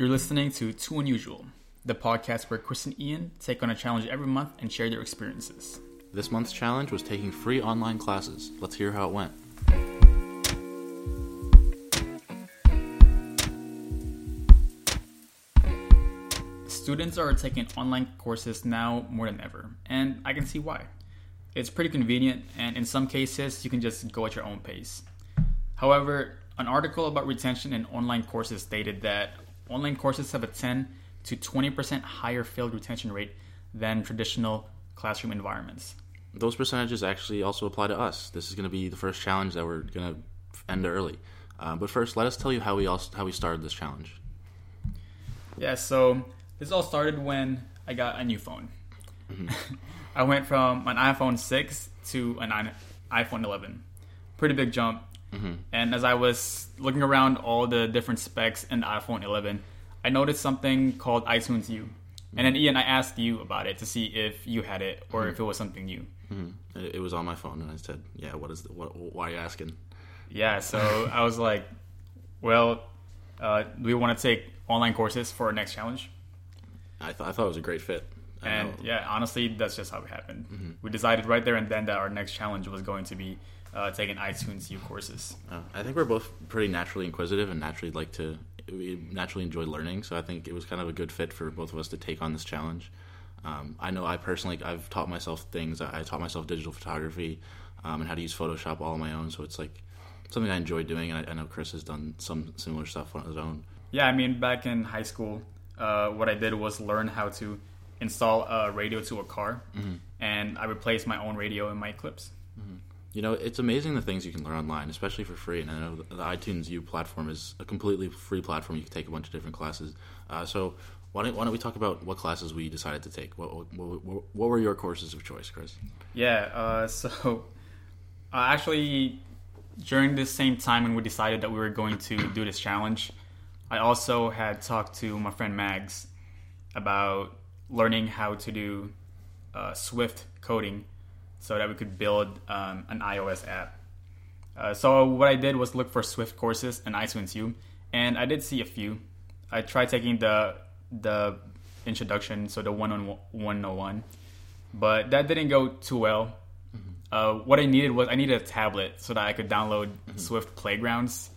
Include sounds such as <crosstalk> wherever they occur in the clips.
You're listening to Two Unusual, the podcast where Chris and Ian take on a challenge every month and share their experiences. This month's challenge was taking free online classes. Let's hear how it went. Students are taking online courses now more than ever, and I can see why. It's pretty convenient, and in some cases, you can just go at your own pace. However, an article about retention in online courses stated that online courses have a 10 to 20% higher failed retention rate than traditional classroom environments. Those percentages actually also apply to us. This is going to be the first challenge that we're going to end early. Uh, but first, let us tell you how we also, how we started this challenge. Yeah, so this all started when I got a new phone. <laughs> I went from an iPhone 6 to an iPhone 11. Pretty big jump. Mm-hmm. And as I was looking around all the different specs in the iPhone 11, I noticed something called iTunes U. And then mm-hmm. Ian, I asked you about it to see if you had it or if mm-hmm. it was something new. It, it was on my phone, and I said, "Yeah, what is the, what? Why are you asking?" Yeah, so <laughs> I was like, well, uh, do we want to take online courses for our next challenge? I thought I thought it was a great fit. And yeah, honestly, that's just how it happened. We decided right there and then that our next challenge was going to be uh, taking iTunes U courses. Uh, I think we're both pretty naturally inquisitive and naturally like to we naturally enjoy learning. So I think it was kind of a good fit for both of us to take on this challenge. Um, I know I personally I've taught myself things. I, I taught myself digital photography um, and how to use Photoshop all on my own. So it's like something I enjoy doing, and I, I know Chris has done some similar stuff on his own. Yeah, I mean, back in high school, uh, what I did was learn how to install a radio to a car, and I replaced my own radio in my Eclipse. You know, it's amazing the things you can learn online, especially for free. And I know the, iTunes U platform is a completely free platform. You can take a bunch of different classes. Uh, so why don't, why don't we talk about what classes we decided to take? What, what, what, what were your courses of choice, Chris? Yeah, uh, so <laughs> uh, actually, during this same time when we decided that we were going to do this challenge, I also had talked to my friend Mags about learning how to do uh, Swift coding so that we could build um, an iOS app. Uh, so what I did was look for Swift courses in iTunes U, and I did see a few. I tried taking the the introduction, so the one on one oh one, but that didn't go too well. Uh, what I needed was I needed a tablet so that I could download Swift Playgrounds,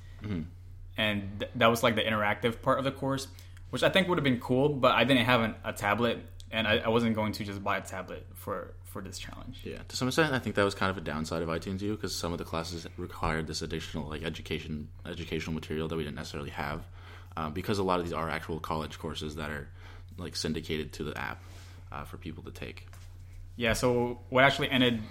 and th- that was like the interactive part of the course, which I think would have been cool. But I didn't have an, a tablet, and I, I wasn't going to just buy a tablet for for this challenge. Yeah, to some extent, I think that was kind of a downside of iTunes U because some of the classes required this additional like education educational material that we didn't necessarily have. Um, because a lot of these are actual college courses that are like syndicated to the app uh, for people to take. Yeah. So what actually ended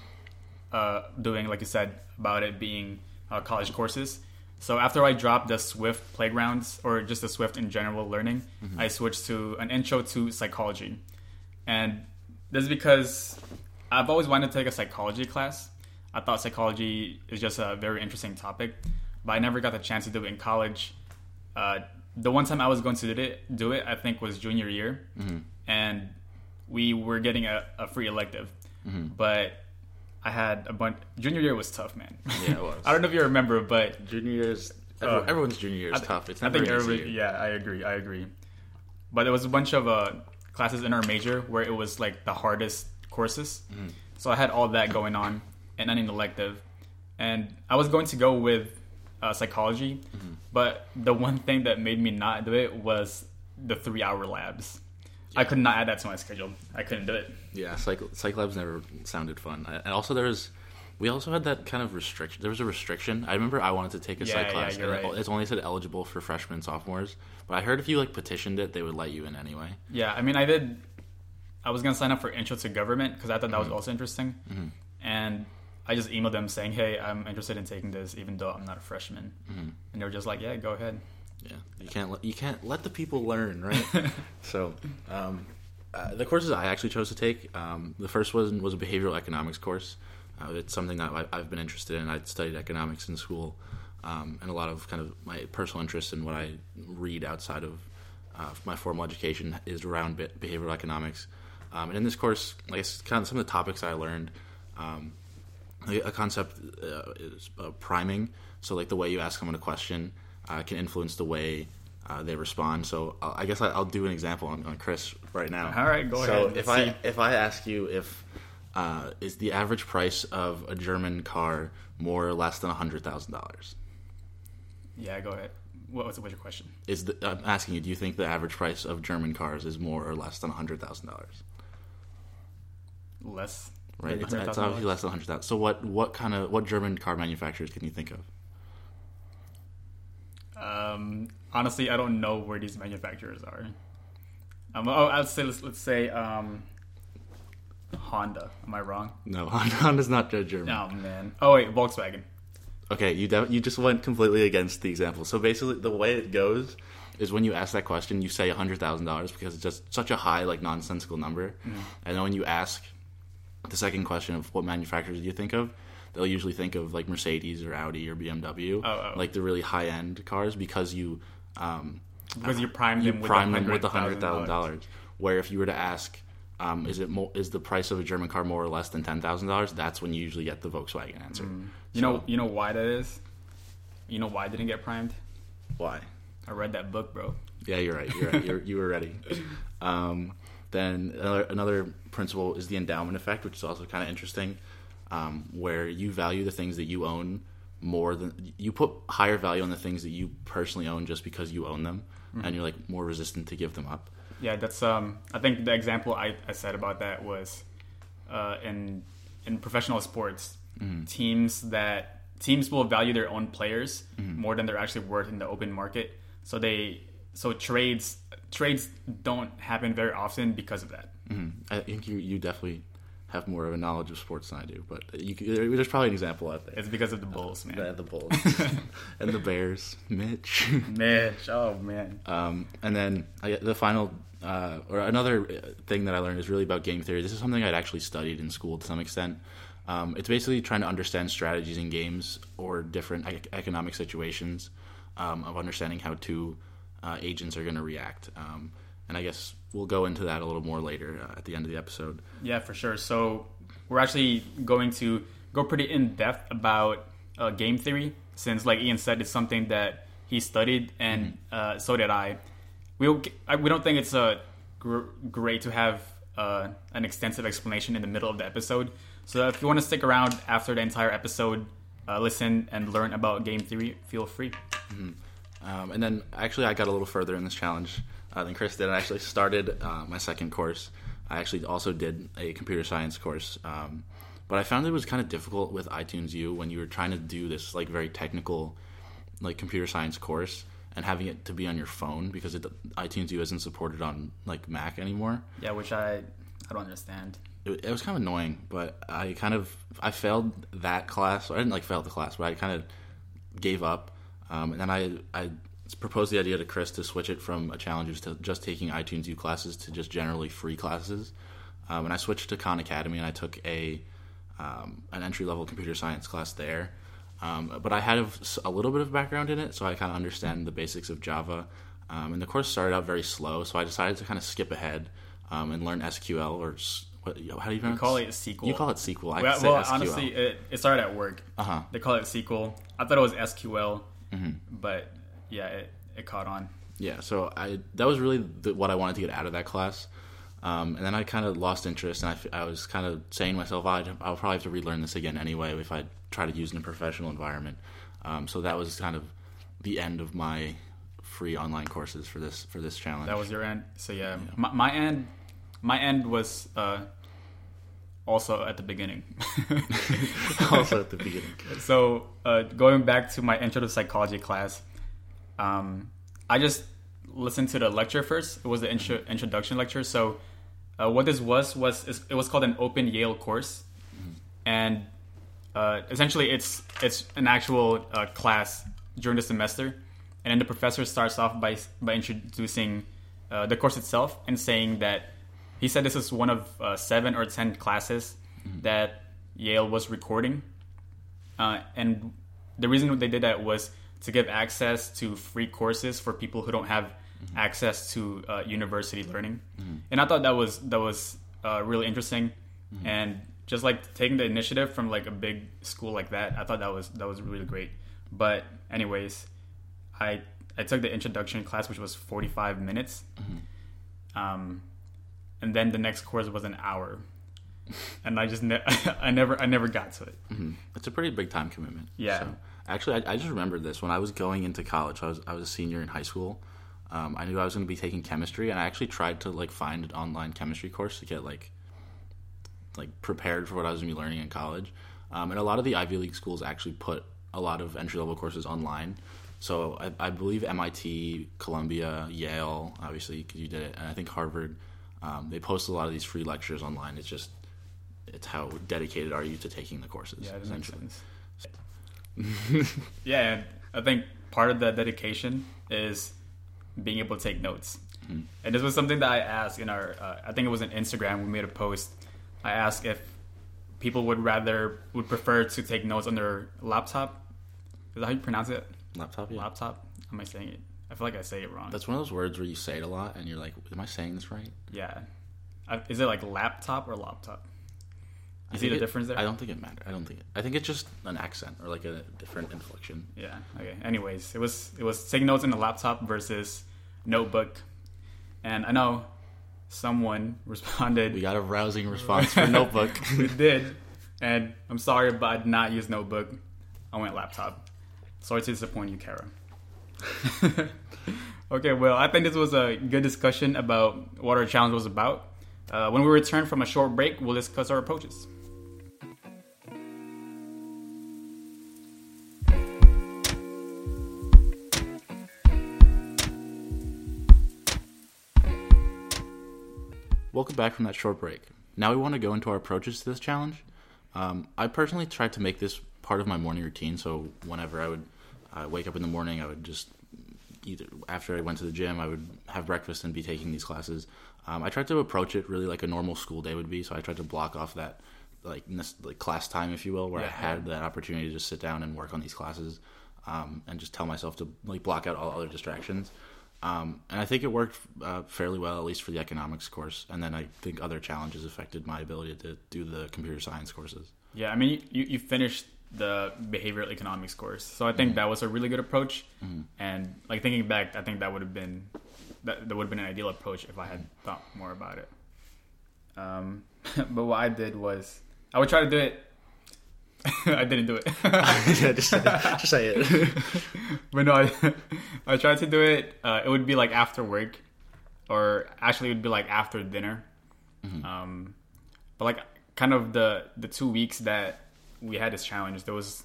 uh, doing, like you said, about it being uh, college courses. So after I dropped the Swift playgrounds or just the Swift in general learning, I switched to an intro to psychology, and this is because I've always wanted to take a psychology class. I thought psychology is just a very interesting topic, but I never got the chance to do it in college. Uh, the one time I was going to do it, do it I think was junior year, and we were getting a, a free elective, but I had a bunch. Junior year was tough, man. Yeah, it <laughs> was. I don't know if you remember, but Junior years, Uh, everyone's junior year is th- tough. It's I never think everybody, year. yeah, I agree. I agree. But there was a bunch of uh, classes in our major where it was like the hardest courses. Mm-hmm. So I had all that going on and an elective. And I was going to go with uh, psychology, Mm-hmm. but the one thing that made me not do it was the three hour labs. I could not add that to my schedule. I couldn't do it. Yeah, psych, psych labs never sounded fun. And also, there was, we also had that kind of restriction. There was a restriction. I remember I wanted to take a Yeah, psych yeah, class. and right. It's only said eligible for freshmen and sophomores. But I heard if you like petitioned it, they would let you in anyway. Yeah, I mean, I did. I was gonna sign up for Intro to Government because I thought that Mm-hmm. was also interesting, and I just emailed them saying, "Hey, I'm interested in taking this, even though I'm not a freshman." Mm-hmm. And they were just like, "Yeah, go ahead." Yeah, you can't let you can't let the people learn, right? <laughs> so, um, uh, the courses I actually chose to take, um, the first one was a behavioral economics course. Uh, it's something that I've been interested in. I studied economics in school, um, and a lot of kind of my personal interest in what I read outside of uh, my formal education is around be- behavioral economics. Um, and in this course, I guess kind of some of the topics I learned. Um, a concept uh, is uh, priming. So, like the way you ask someone a question uh, can influence the way uh, they respond. So I'll, I guess I, will do an example on, on, Chris right now. All right, go so ahead. So if I if I ask you if uh, is the average price of a German car more or less than hundred thousand dollars? Yeah, go ahead. What, what's, what's your question? Is the, I'm asking you, do you think the average price of German cars is more or less than hundred thousand dollars? Less. Right, it's, it's obviously less than hundred thousand. So what what kind of what German car manufacturers can you think of? Um, honestly, I don't know where these manufacturers are. Um, oh, I'd say let's, let's say um, Honda. Am I wrong? No, Honda <laughs> Honda's not German. Oh man. Oh wait, Volkswagen. Okay, you def- you just went completely against the example. So basically, the way it goes is when you ask that question, you say hundred thousand dollars because it's just such a high, like nonsensical number. Mm. And then when you ask the second question of what manufacturers do you think of, they'll usually think of like Mercedes or Audi or BMW, oh, oh. like the really high end cars, because you um, because you prime them you prime them with the hundred thousand dollars. Where if you were to ask um, is it is the price of a German car more or less than ten thousand dollars? That's when you usually get the Volkswagen answer. Mm. You so, know, you know why that is. You know why I didn't get primed? Why? I read that book, bro. Yeah, you're right. You're right. You're, you were ready. <laughs> Um, then another, another, principle is the endowment effect, which is also kind of interesting, um, where you value the things that you own more than you put higher value on the things that you personally own just because you own them, mm-hmm. and you're like more resistant to give them up. Yeah, that's. Um, I think the example I, I said about that was uh, in in professional sports, mm-hmm. teams that teams will value their own players mm-hmm. more than they're actually worth in the open market. So they so trades trades don't happen very often because of that. Mm-hmm. I think you you definitely have more of a knowledge of sports than I do, but you, there's probably an example out there. It's because of the Bulls, man. The, the Bulls <laughs> and the Bears, Mitch. Mitch, oh man. Um, and then I, the final uh, or another thing that I learned is really about game theory. This is something I'd actually studied in school to some extent. Um, it's basically trying to understand strategies in games or different economic situations um, of understanding how two uh, agents are going to react. Um, and I guess we'll go into that a little more later uh, at the end of the episode. Yeah, for sure. So we're actually going to go pretty in depth about uh, game theory, since, like Ian said, it's something that he studied, and mm-hmm. Uh, so did I we we don't think it's a uh, gr- great to have uh, an extensive explanation in the middle of the episode. So if you want to stick around after the entire episode, uh, listen and learn about game theory, feel free. Mm-hmm. Um, and then actually, I got a little further in this challenge uh, than Chris did. I actually started uh, my second course. I actually also did a computer science course. Um, but I found it was kind of difficult with iTunes U when you were trying to do this like very technical like computer science course and having it to be on your phone because it, iTunes U isn't supported on like Mac anymore. Yeah, which I I don't understand. It, it was kind of annoying, but I kind of I failed that class. I didn't like fail the class, but I kind of gave up. Um, and then I I proposed the idea to Chris to switch it from a challenge to just taking iTunes U classes to just generally free classes. Um, and I switched to Khan Academy and I took a um, an entry level computer science class there. Um, but I had a little bit of background in it, so I kind of understand the basics of Java. Um, and the course started out very slow, so I decided to kind of skip ahead um, and learn SQL or what, how do you pronounce? You call it SQL. You call it SQL. I well, well honestly, it, it, started at work. Uh-huh. They call it SQL. I thought it was SQL, mm-hmm. but yeah, it, it caught on. Yeah, so I that was really the, what I wanted to get out of that class. Um, and then I kind of lost interest, and I, I was kind of saying to myself, I'd, I'll probably have to relearn this again anyway if I try to use it in a professional environment. Um, so that was kind of the end of my free online courses for this for this challenge. That was your end. So yeah, yeah. My, my, end, my end was uh, also at the beginning. <laughs> also at the beginning. <laughs> So uh, going back to my intro to psychology class, um, I just listened to the lecture first. It was the intro, introduction lecture. So uh, what this was was it was called an open Yale course, mm-hmm. and uh, essentially it's it's an actual uh, class during the semester, and then the professor starts off by by introducing uh, the course itself and saying that he said this is one of uh, seven or ten classes mm-hmm. that Yale was recording, uh, and the reason they did that was to give access to free courses for people who don't have mm-hmm. access to uh, university learning, mm-hmm. and I thought that was that was uh, really interesting, mm-hmm. and just like taking the initiative from like a big school like that, I thought that was that was really great. But anyways, I I took the introduction class, which was 45 minutes. Mm-hmm. Um, and then the next course was an hour. and I just ne- <laughs> I never I never got to it. hmm It's a pretty big time commitment. Yeah. So, actually, I, I just remembered this when I was going into college. I was I was a senior in high school. Um, I knew I was going to be taking chemistry, and I actually tried to like find an online chemistry course to get like like prepared for what I was going to be learning in college. Um, and a lot of the Ivy League schools actually put a lot of entry level courses online. So I, I believe MIT, Columbia, Yale, obviously because you did it, and I think Harvard. Um, they post a lot of these free lectures online. It's just it's how dedicated are you to taking the courses Yeah, essentially. <laughs> yeah, and I think part of the dedication is being able to take notes. And this was something that I asked in our, uh, I think it was on Instagram. We made a post. I asked if people would rather would prefer to take notes on their laptop. Is that how you pronounce it? Laptop, yeah. Laptop? Am I saying it? I feel like I say it wrong. That's one of those words where you say it a lot, and you're like, "Am I saying this right?" yeah. I, is it like laptop or laptop? You see the it- difference there? I don't think it matters. I don't think. It, I think it's just an accent or like a different inflection. Yeah. Okay. Anyways, it was it was taking notes in the laptop versus notebook, and I know someone <laughs> responded. We got a rousing response for Notebook. <laughs> we did, and I'm sorry, but I did not use notebook. I went laptop. Sorry to disappoint you, Kara. <laughs> okay, well, I think this was a good discussion about what our challenge was about. Uh, when we return from a short break, we'll discuss our approaches. Welcome back from that short break. Now we want to go into our approaches to this challenge. Um, I personally tried to make this part of my morning routine. So whenever I would uh, wake up in the morning, I would just either after I went to the gym, I would have breakfast and be taking these classes. Um, I tried to approach it really like a normal school day would be. So I tried to block off that like like class time, if you will, where I had that opportunity to just sit down and work on these classes, um, and just tell myself to like block out all other distractions. Um, and I think it worked uh, fairly well, at least for the economics course. And then I think other challenges affected my ability to do the computer science courses. Yeah, I mean, you, you finished the behavioral economics course, so I think that was a really good approach. And like thinking back, I think that would have been that, that would have been an ideal approach if I had thought more about it. Um, <laughs> but what I did was I would try to do it. <laughs> I didn't do it, <laughs> yeah, just, just say it. but no, I, I tried to do it. Uh, it would be like after work, or actually, it would be like after dinner. Um, but like kind of the the two weeks that we had this challenge, there was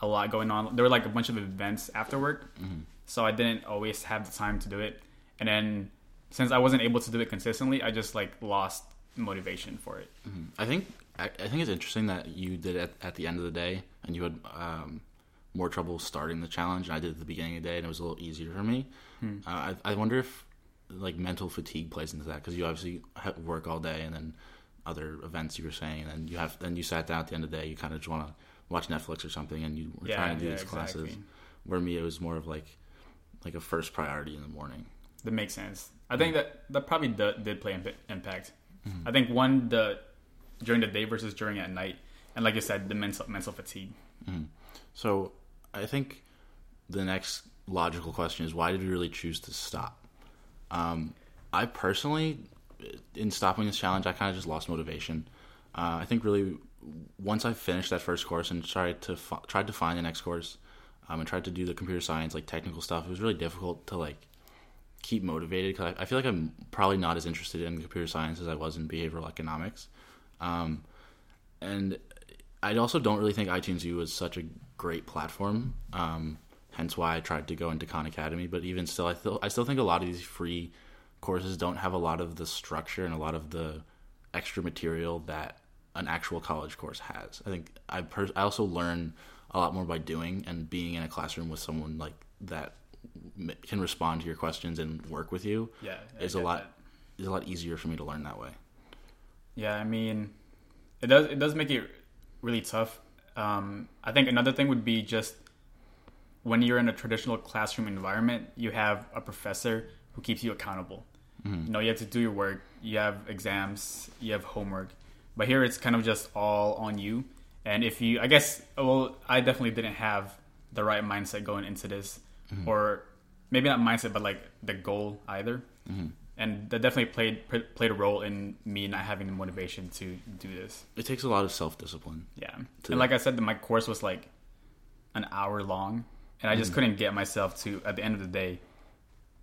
a lot going on. There were like a bunch of events after work, so I didn't always have the time to do it. And then since I wasn't able to do it consistently, I just like lost motivation for it. I think I, I think it's interesting that you did it at the end of the day, and you had um, more trouble starting the challenge. And I did it at the beginning of the day, and it was a little easier for me. Uh, I, I wonder if like mental fatigue plays into that because you obviously work all day, and then other events you were saying, and then you have then you sat down at the end of the day. You kind of just want to watch Netflix or something, and you were Yeah, trying to do yeah, these classes. Where me, it was more of like like a first priority in the morning. That makes sense. I think that that probably do, did play imp- impact. I think one the during the day versus during at night, and like you said, the mental mental fatigue. So I think the next logical question is why did we really choose to stop? Um, I personally, in stopping this challenge, I kind of just lost motivation. Uh, I think really once I finished that first course and tried to fi- tried to find the next course, um, and tried to do the computer science like technical stuff, it was really difficult to like keep motivated because I, I feel like I'm probably not as interested in computer science as I was in behavioral economics. Um, and I also don't really think iTunes U was such a great platform. Um, hence why I tried to go into Khan Academy. But even still, I still I still think a lot of these free courses don't have a lot of the structure and a lot of the extra material that an actual college course has. I think I pers- I also learn a lot more by doing and being in a classroom with someone like that m- can respond to your questions and work with you. Yeah, I is a lot that. is a lot easier for me to learn that way. Yeah, I mean, it does it does make it really tough. Um, I think another thing would be just when you're in a traditional classroom environment, you have a professor who keeps you accountable. You know, you have to do your work, you have exams, you have homework, but here it's kind of just all on you. And if you, I guess, well, I definitely didn't have the right mindset going into this, or maybe not mindset, but like the goal either. Mm-hmm. And that definitely played played a role in me not having the motivation to do this. It takes a lot of self discipline. Yeah, and like I said, my course was like an hour long, and I just Mm-hmm. couldn't get myself to at the end of the day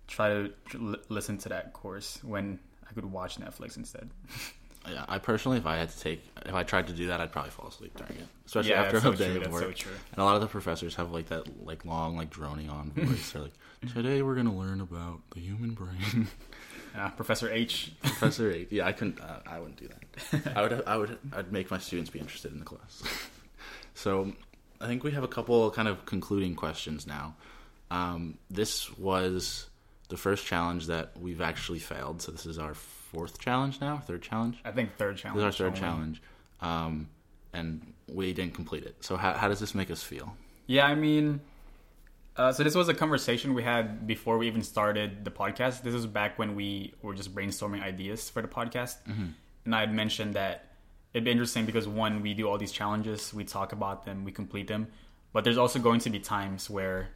try to li- listen to that course when I could watch Netflix instead. <laughs> Yeah, I personally, if I had to take, if I tried to do that, I'd probably fall asleep during it, especially yeah, after that's so a day true. of work. so. And a lot of the professors have like that, like long, like droning on <laughs> voice. They're like, "Today we're gonna learn about the human brain." <laughs> Uh, Professor H. Professor H. Yeah, I couldn't. Uh, I wouldn't do that. I would. I would. I'd make my students be interested in the class. so, I think we have a couple kind of concluding questions now. Um, this was the first challenge that we've actually failed. So this is our fourth challenge now, third challenge. I think third challenge. This is our third challenge, um, and we didn't complete it. So how, how does this make us feel? Yeah, I mean, uh, so this was a conversation we had before we even started the podcast. This was back when we were just brainstorming ideas for the podcast, and I had mentioned that it'd be interesting because one, we do all these challenges, we talk about them, we complete them, but there's also going to be times where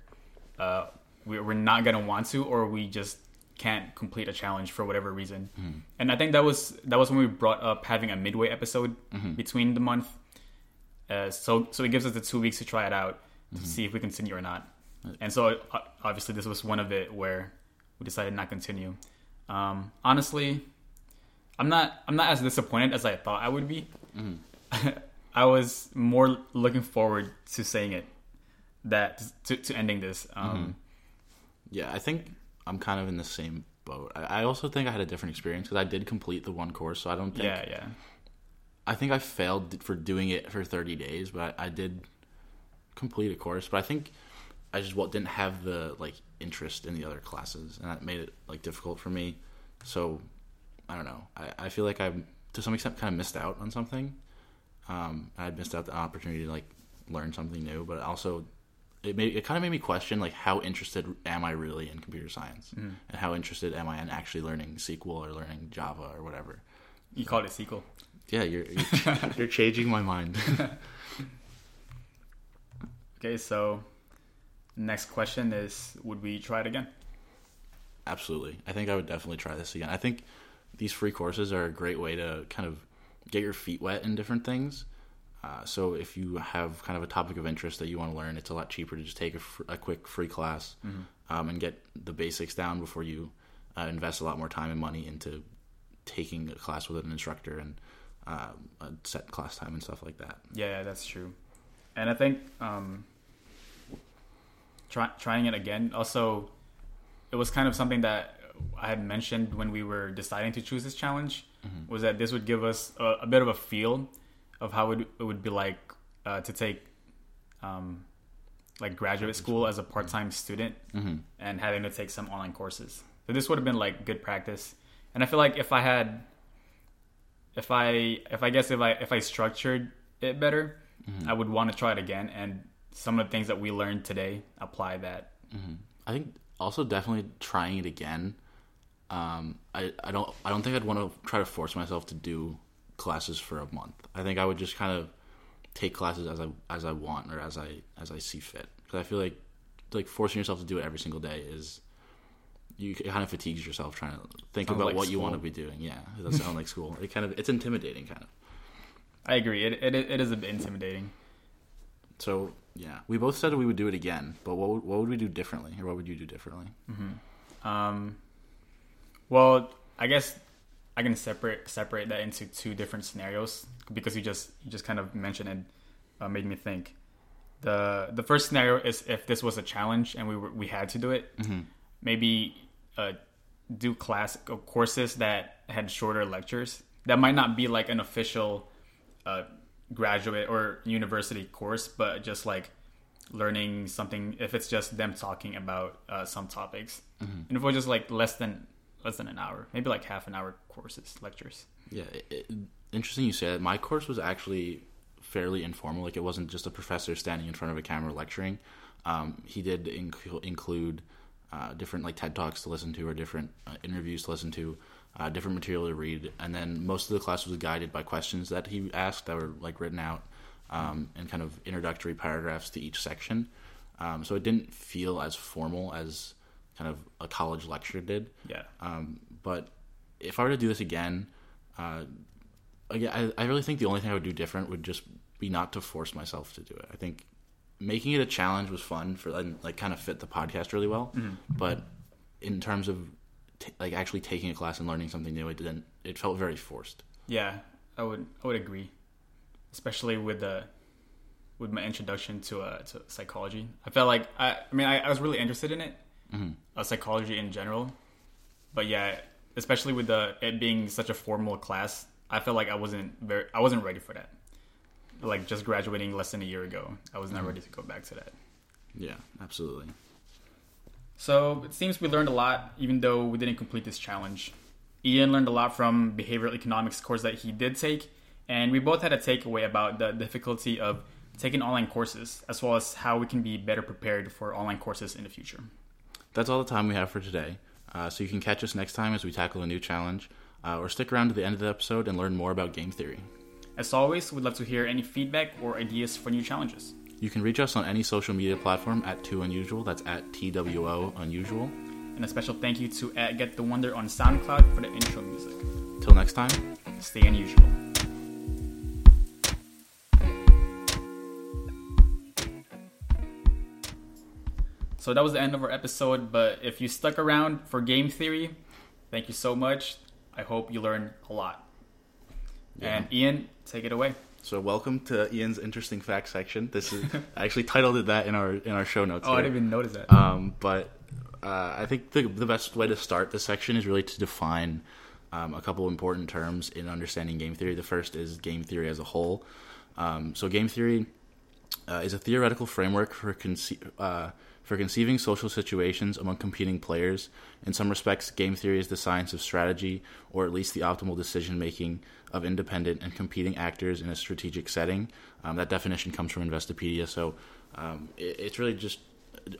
uh, we're not gonna want to, or we just can't complete a challenge for whatever reason. And I think that was that was when we brought up having a midway episode between the month. Uh, so so it gives us the two weeks to try it out to see if we continue or not. And so obviously this was one of it where we decided not to continue. Um, honestly, I'm not I'm not as disappointed as I thought I would be. <laughs> I was more looking forward to saying it that to, to ending this. Um, Yeah, I think I'm kind of in the same boat. I, I also think I had a different experience because I did complete the one course, so I don't think. Yeah, yeah. I think I failed for doing it for 30 days, but I, I did complete a course. But I think I just well, didn't have the like interest in the other classes, and that made it like difficult for me. So I don't know. I, I feel like I to some extent kind of missed out on something. Um, I missed out the opportunity to like learn something new, but also it made it kind of made me question like how interested am I really in computer science, mm. and how interested am I in actually learning SQL or learning Java or whatever. You called it SQL. Yeah, you're you're, <laughs> you're changing my mind. <laughs> <laughs> Okay, so next question is would we try it again? Absolutely, I think I would definitely try this again. I think these free courses are a great way to kind of get your feet wet in different things. Uh, so if you have kind of a topic of interest that you want to learn, it's a lot cheaper to just take a, fr- a quick free class um, and get the basics down before you uh, invest a lot more time and money into taking a class with an instructor and uh, a set class time and stuff like that. Yeah, yeah, that's true. And I think um, try, trying it again. Also, it was kind of something that I had mentioned when we were deciding to choose this challenge. Was that this would give us a, a bit of a feel of how it, it would be like uh, to take um, like graduate school as a part-time student and having to take some online courses. So this would have been like good practice. And I feel like if I had if I if I guess if I if I structured it better, I would want to try it again and some of the things that we learned today apply that. I think also definitely trying it again. Um, I, I don't I don't think I'd want to try to force myself to do classes for a month. I think I would just kind of take classes as I as I want or as I as I see fit. Because I feel like like forcing yourself to do it every single day is you it kind of fatigues yourself trying to think about like what you want to be doing. Yeah, it does sound like school. It kind of it's intimidating, kind of. I agree. It it, it is a bit intimidating. So yeah, we both said we would do it again, but what would, what would we do differently, or what would you do differently? Um, well, I guess I can separate separate that into two different scenarios because you just you just kind of mentioned it, uh, made me think. the The first scenario is if this was a challenge and we were, we had to do it, maybe uh, do class uh, courses that had shorter lectures. That might not be like an official uh, graduate or university course, but just like learning something if it's just them talking about uh, some topics. And if it was just like less than less than an hour maybe like half an hour courses lectures Yeah, it, it, interesting you say that. My course was actually fairly informal. Like it wasn't just a professor standing in front of a camera lecturing. Um, he did inc- include uh, different like TED talks to listen to or different uh, interviews to listen to, uh, different material to read, and then most of the class was guided by questions that he asked that were like written out um, and kind of introductory paragraphs to each section. Um, so it didn't feel as formal as kind of a college lecture did. Yeah. Um, but if I were to do this again, uh, again, I, I really think the only thing I would do different would just be not to force myself to do it. I think making it a challenge was fun for and, like kind of fit the podcast really well. But in terms of t- like actually taking a class and learning something new, it didn't. It felt very forced. Yeah, I would I would agree, especially with the with my introduction to uh, to psychology. I felt like I I mean I, I was really interested in it, uh, psychology in general, but yeah, especially with the it being such a formal class, I felt like I wasn't very I wasn't ready for that. Like just graduating less than a year ago, I was not ready to go back to that. Yeah, absolutely. So it seems we learned a lot, even though we didn't complete this challenge. Ian learned a lot from behavioral economics course that he did take, and we both had a takeaway about the difficulty of taking online courses, as well as how we can be better prepared for online courses in the future. That's all the time we have for today. Uh, so you can catch us next time as we tackle a new challenge, uh, or stick around to the end of the episode and learn more about game theory. As always, we'd love to hear any feedback or ideas for new challenges. You can reach us on any social media platform at Two Unusual. That's at TWO Unusual. And a special thank you to Get the Wonder on SoundCloud for the intro music. Till next time. Stay unusual. So that was the end of our episode, but if you stuck around for game theory, thank you so much. I hope you learned a lot. And Ian, take it away. So welcome to Ian's interesting fact section. This is I actually titled it that in our in our show notes. Oh, I didn't even notice that. Um, but uh, I think the the best way to start this section is really to define um, a couple important terms in understanding game theory. The first is game theory as a whole. Um, so game theory uh, is a theoretical framework for conce- uh, for conceiving social situations among competing players. In some respects, game theory is the science of strategy, or at least the optimal decision making of independent and competing actors in a strategic setting. Um, that definition comes from Investopedia, so um, it, it's really just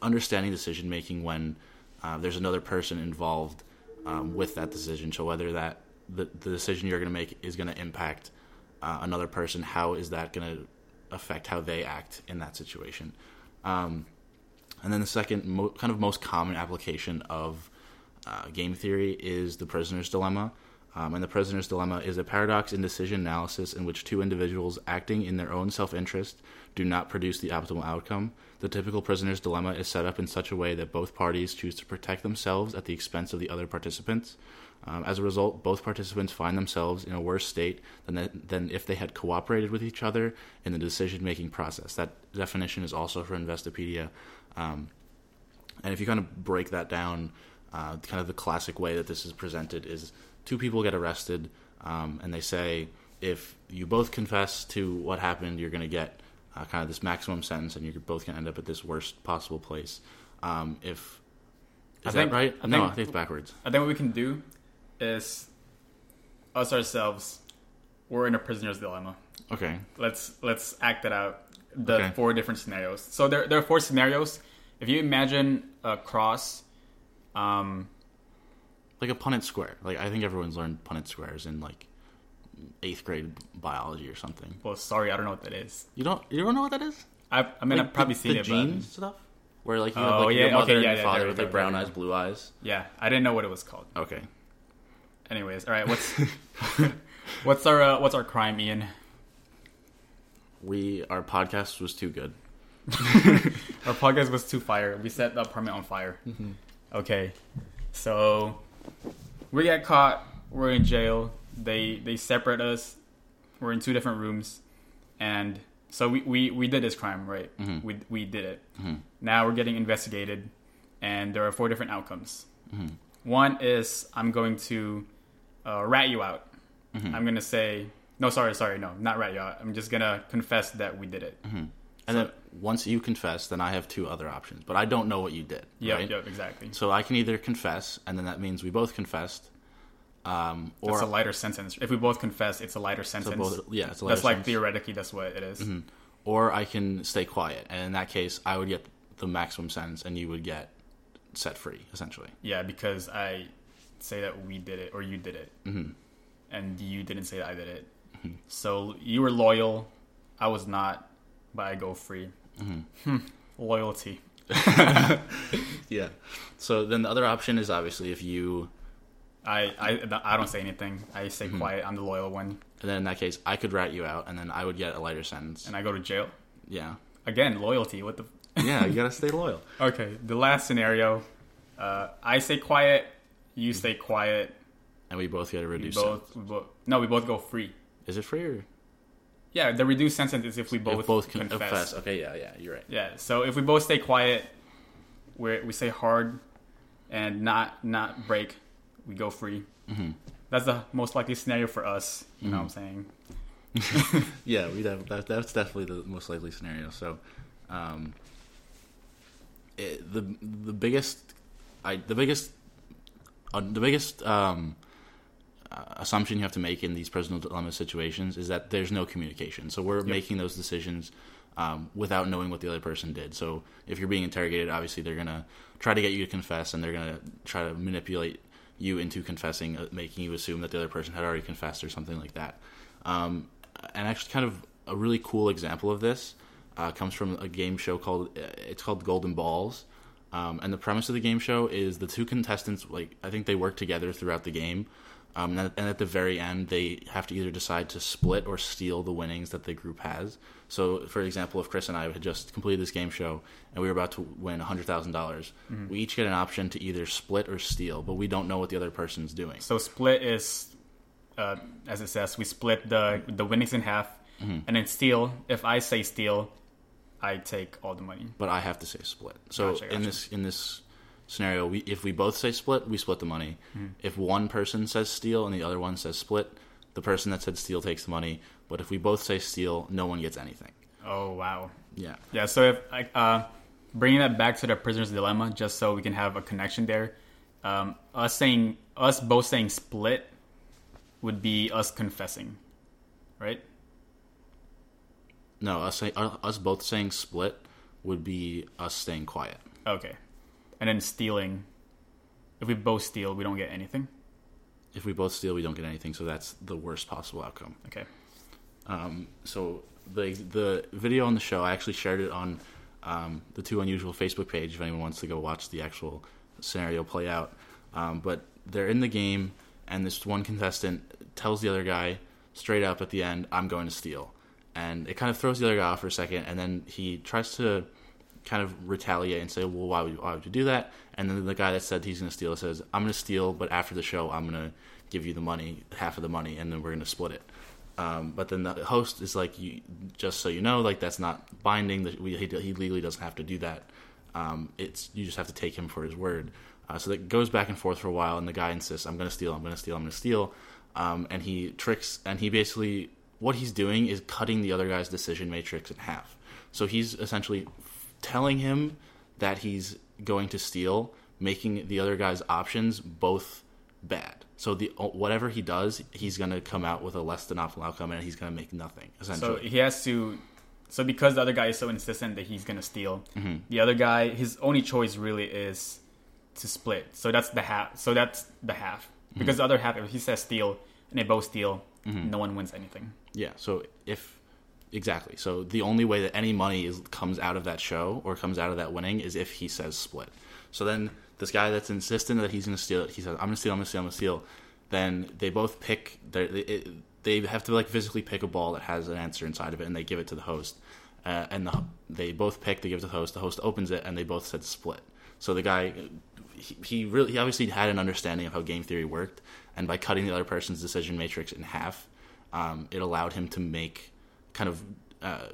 understanding decision making when uh, there's another person involved um, with that decision. So whether that the, the decision you're going to make is going to impact uh, another person, how is that going to affect how they act in that situation? Um, and then the second, mo- kind of most common application of uh, game theory is the prisoner's dilemma. Um, and the prisoner's dilemma is a paradox in decision analysis in which two individuals acting in their own self interest do not produce the optimal outcome. The typical prisoner's dilemma is set up in such a way that both parties choose to protect themselves at the expense of the other participants. Um, as a result, both participants find themselves in a worse state than, that, than if they had cooperated with each other in the decision making process. That definition is also from Investopedia. Um, and if you kind of break that down, uh, kind of the classic way that this is presented is two people get arrested, um, and they say if you both confess to what happened, you're going to get uh, kind of this maximum sentence, and you're both going to end up at this worst possible place. Um, if is I that think- right? I no, think- I think it's backwards. I think what we can do is us ourselves. We're in a prisoner's dilemma. Okay. let's let's act it out the Okay. four different scenarios so there, there are four scenarios if you imagine a cross um Like a Punnett square. Like I think everyone's learned Punnett squares in like eighth grade biology or something. well sorry i don't know what that is You don't you don't know what that is? i i mean Like i've probably the, seen the it genes stuff. Where like you have Oh, like yeah, your mother okay, and your yeah, father with like brown eyes, blue eyes. yeah i didn't know what it was called Okay. Anyways all right what's <laughs> what's our uh, what's our crime ian? We our podcast was too good. <laughs> our podcast was too fire. We set the apartment on fire. Mm-hmm. Okay so we get caught we're in jail they they separate us we're in two different rooms and so we we, we did this crime right? Mm-hmm. We, we did it. Mm-hmm. Now we're getting investigated and there are four different outcomes. One is i'm going to uh, rat you out. I'm going to say no sorry sorry no not rat you out. I'm just going to confess that we did it. And then once you confess, then I have two other options, but I don't know what you did. yeah right? yeah exactly. So I can either confess, and then that means we both confessed, um, or it's a lighter sentence. If we both confess it's a lighter sentence. both, yeah, it's a lighter that's like theoretically that's what it is. or I can stay quiet, and in that case, I would get the maximum sentence, and you would get set free, essentially. Yeah, because I say that we did it or you did it, mm-hmm. and you didn't say that I did it. So you were loyal, I was not, but I go free. Hmm. Loyalty. <laughs> <laughs> yeah. So then the other option is obviously if you, I, I, I don't say anything. I stay Mm-hmm. quiet. I'm the loyal one, and then in that case, I could rat you out, and then I would get a lighter sentence. and I go to jail. Yeah. Again, loyalty. What the? Yeah, you gotta stay loyal. <laughs> Okay, the last scenario. Uh, I stay quiet. You stay quiet. And we both get a We reduced both, we both. No, we both go free. Is it free or Yeah, the reduced sentence is if we both, if both con- confess. confess? Okay, yeah, yeah, you're right. Yeah. So if we both stay quiet, we we stay hard, and not not break, we go free. Mm-hmm. That's the most likely scenario for us. You know what I'm saying? <laughs> Yeah, we <laughs> def- that, that's definitely the most likely scenario. So, um, it, the the biggest, I the biggest, uh, the biggest um, uh, assumption you have to make in these prisoner's dilemma situations is that there's no communication. So we're making those decisions um, without knowing what the other person did. So if you're being interrogated, obviously they're gonna try to get you to confess, and they're gonna try to manipulate you into confessing, uh, making you assume that the other person had already confessed or something like that. Um, and actually, kind of a really cool example of this uh, comes from a game show called uh, it's called Golden Balls. Um, and the premise of the game show is the two contestants, like I think they work together throughout the game, um, and, at, and at the very end they have to either decide to split or steal the winnings that the group has. So, for example, if Chris and I had just completed this game show and we were about to win hundred thousand dollars, we each get an option to either split or steal, but we don't know what the other person's doing. So split is, uh, as it says, we split the the winnings in half, Mm-hmm. and then steal. If I say steal, I take all the money. but I have to say split. So Gotcha, in this in this scenario, we if we both say split, we split the money. If one person says steal and the other one says split, the person that said steal takes the money. But if we both say steal, no one gets anything. Oh wow. Yeah. Yeah. So if I uh, bringing that back to the prisoner's dilemma, just so we can have a connection there, um, us saying us both saying split would be us confessing, right? No, us say, uh, us both saying split would be us staying quiet. Okay. And then stealing. If we both steal, we don't get anything. If we both steal, we don't get anything. So that's the worst possible outcome. Okay. Um, so the the video on the show, I actually shared it on um, the Two Unusual Facebook page if anyone wants to go watch the actual scenario play out. Um, but they're in the game, and this one contestant tells the other guy straight up at the end, "I'm going to steal," and it kind of throws the other guy off for a second, and then he tries to kind of retaliate and say, "Well, why would you, why would you do that?" And then the guy that said he's going to steal says, "I'm going to steal, but after the show, I'm going to give you the money, half of the money, and then we're going to split it." Um, but then the host is like, you, "Just so you know, like that's not binding. That he, he legally doesn't have to do that. Um, it's you just have to take him for his word." Uh, so that goes back and forth for a while, and the guy insists, "I'm going to steal. I'm going to steal. I'm going to steal," um, and he tricks, and he basically what he's doing is cutting the other guy's decision matrix in half. So he's essentially telling him that he's going to steal, making the other guy's options both bad. So the whatever he does, he's going to come out with a less than optimal outcome, and he's going to make nothing. So he has to. So because the other guy is so insistent that he's gonna steal, Mm-hmm. the other guy, his only choice really is to split. So that's the half. So that's the half. Mm-hmm. Because the other half, if he says steal and they both steal, no one wins anything. yeah. So if exactly, so the only way that any money is comes out of that show or comes out of that winning is if he says split. So then this guy that's insistent that he's going to steal it, he says, "I'm going to steal. I'm going to steal. I'm going to steal." Then they both pick. Their, it, they have to like physically pick a ball that has an answer inside of it, and they give it to the host. Uh, and the, they both pick. They give it to the host. The host opens it, and they both said split. So the guy, he, he really, he obviously had an understanding of how game theory worked, and by cutting the other person's decision matrix in half, um, it allowed him to make kind of uh,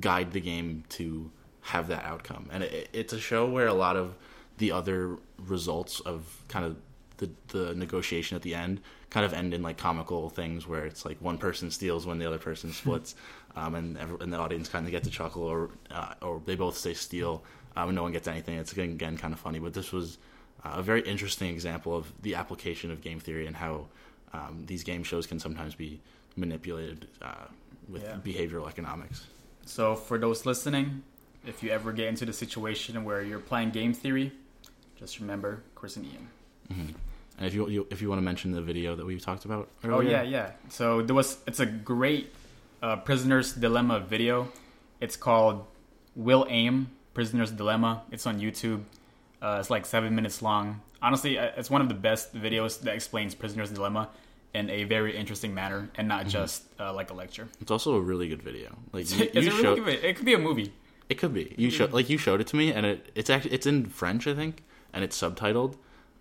guide the game to have that outcome. And it, it's a show where a lot of the other results of kind of the the negotiation at the end kind of end in like comical things where it's like one person steals when the other person <laughs> splits, um, and every, and the audience kind of gets a chuckle, or uh, or they both say steal, um, and no one gets anything. It's again, again kind of funny, but this was uh, a very interesting example of the application of game theory and how um, these game shows can sometimes be manipulated uh, with Yeah. behavioral economics. So for those listening, if you ever get into the situation where you're playing game theory, just remember Chris and Ian. And if you, you if you want to mention the video that we talked about, Oh earlier, yeah, yeah. So there was it's a great uh, prisoner's dilemma video. It's called "Will Aim Prisoner's Dilemma. It's on YouTube. Uh, it's like seven minutes long. Honestly, uh, it's one of the best videos that explains Prisoner's Dilemma in a very interesting manner and not just uh, like a lecture. It's also a really good video. Like you, you a really showed- good. It could be a movie. It could be. You showed like you showed it to me, and it it's actually it's in French, I think, and it's subtitled.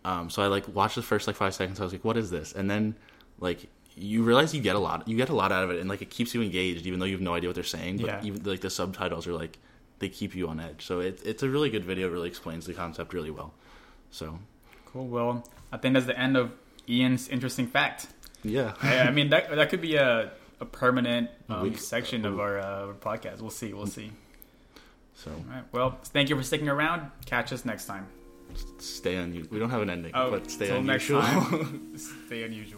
Um, so I like watched the first like five seconds. I was like, "What is this?" And then like you realize you get a lot. You get a lot out of it, and like it keeps you engaged, even though you have no idea what they're saying. But Yeah. even like the subtitles are like they keep you on edge. So it, it's a really good video. It really explains the concept really well. So Cool. Well, I think that's the end of Ian's interesting fact. yeah, I, I mean, that that could be a, a permanent um, We- section of our uh, podcast. We'll see. We'll see. so All right. Well, thank you for sticking around. Catch us next time. stay on. We don't have an ending, Oh, but stay on next time. <laughs> Stay unusual.